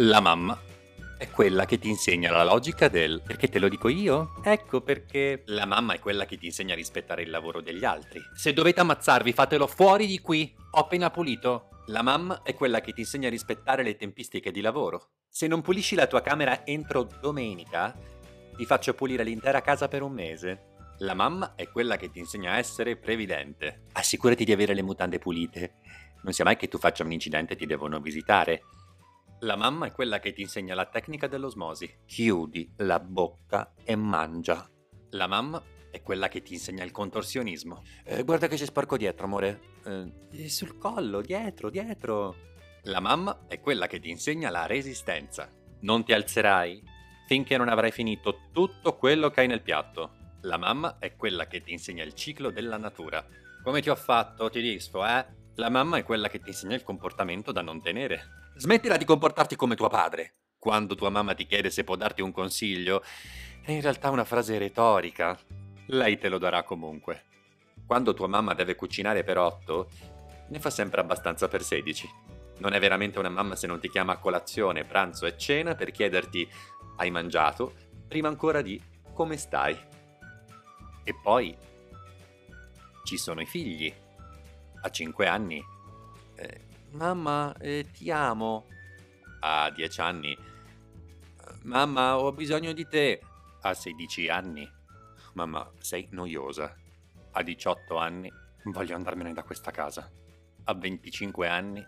La mamma è quella che ti insegna la logica del perché te lo dico io? Ecco perché la mamma è quella che ti insegna a rispettare il lavoro degli altri. Se dovete ammazzarvi, fatelo fuori di qui. Ho appena pulito. La mamma è quella che ti insegna a rispettare le tempistiche di lavoro. Se non pulisci la tua camera entro domenica, ti faccio pulire l'intera casa per un mese. La mamma è quella che ti insegna a essere previdente. Assicurati di avere le mutande pulite. Non sia mai che tu faccia un incidente e ti devono visitare. La mamma è quella che ti insegna la tecnica dell'osmosi. Chiudi la bocca e mangia. La mamma è quella che ti insegna il contorsionismo. Eh, guarda che c'è sporco dietro, amore. Eh, sul collo, dietro, dietro. La mamma è quella che ti insegna la resistenza. Non ti alzerai finché non avrai finito tutto quello che hai nel piatto. La mamma è quella che ti insegna il ciclo della natura. Come ti ho fatto? Ti disfo, eh? La mamma è quella che ti insegna il comportamento da non tenere. Smettila di comportarti come tuo padre. Quando tua mamma ti chiede se può darti un consiglio, è in realtà una frase retorica. Lei te lo darà comunque. Quando tua mamma deve cucinare per otto, ne fa sempre abbastanza per sedici. Non è veramente una mamma se non ti chiama a colazione, pranzo e cena per chiederti hai mangiato, prima ancora di come stai. E poi ci sono i figli. A cinque anni eh, Mamma, eh, ti amo. A 10 anni. Mamma, ho bisogno di te. A 16 anni. Mamma, sei noiosa. A 18 anni. Voglio andarmene da questa casa. A 25 anni.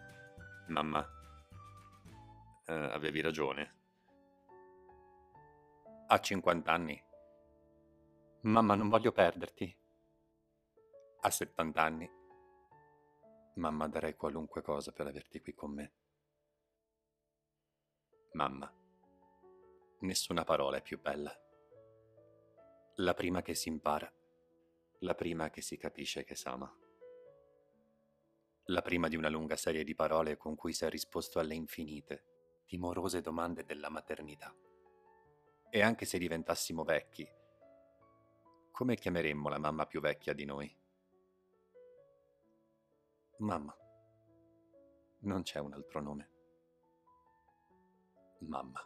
Mamma, eh, avevi ragione. A 50 anni. Mamma, non voglio perderti. A 70 anni. Mamma, darei qualunque cosa per averti qui con me. Mamma, nessuna parola è più bella. La prima che si impara, la prima che si capisce che s'ama. La prima di una lunga serie di parole con cui si è risposto alle infinite, timorose domande della maternità. E anche se diventassimo vecchi, come chiameremmo la mamma più vecchia di noi? Mamma. Non c'è un altro nome. Mamma.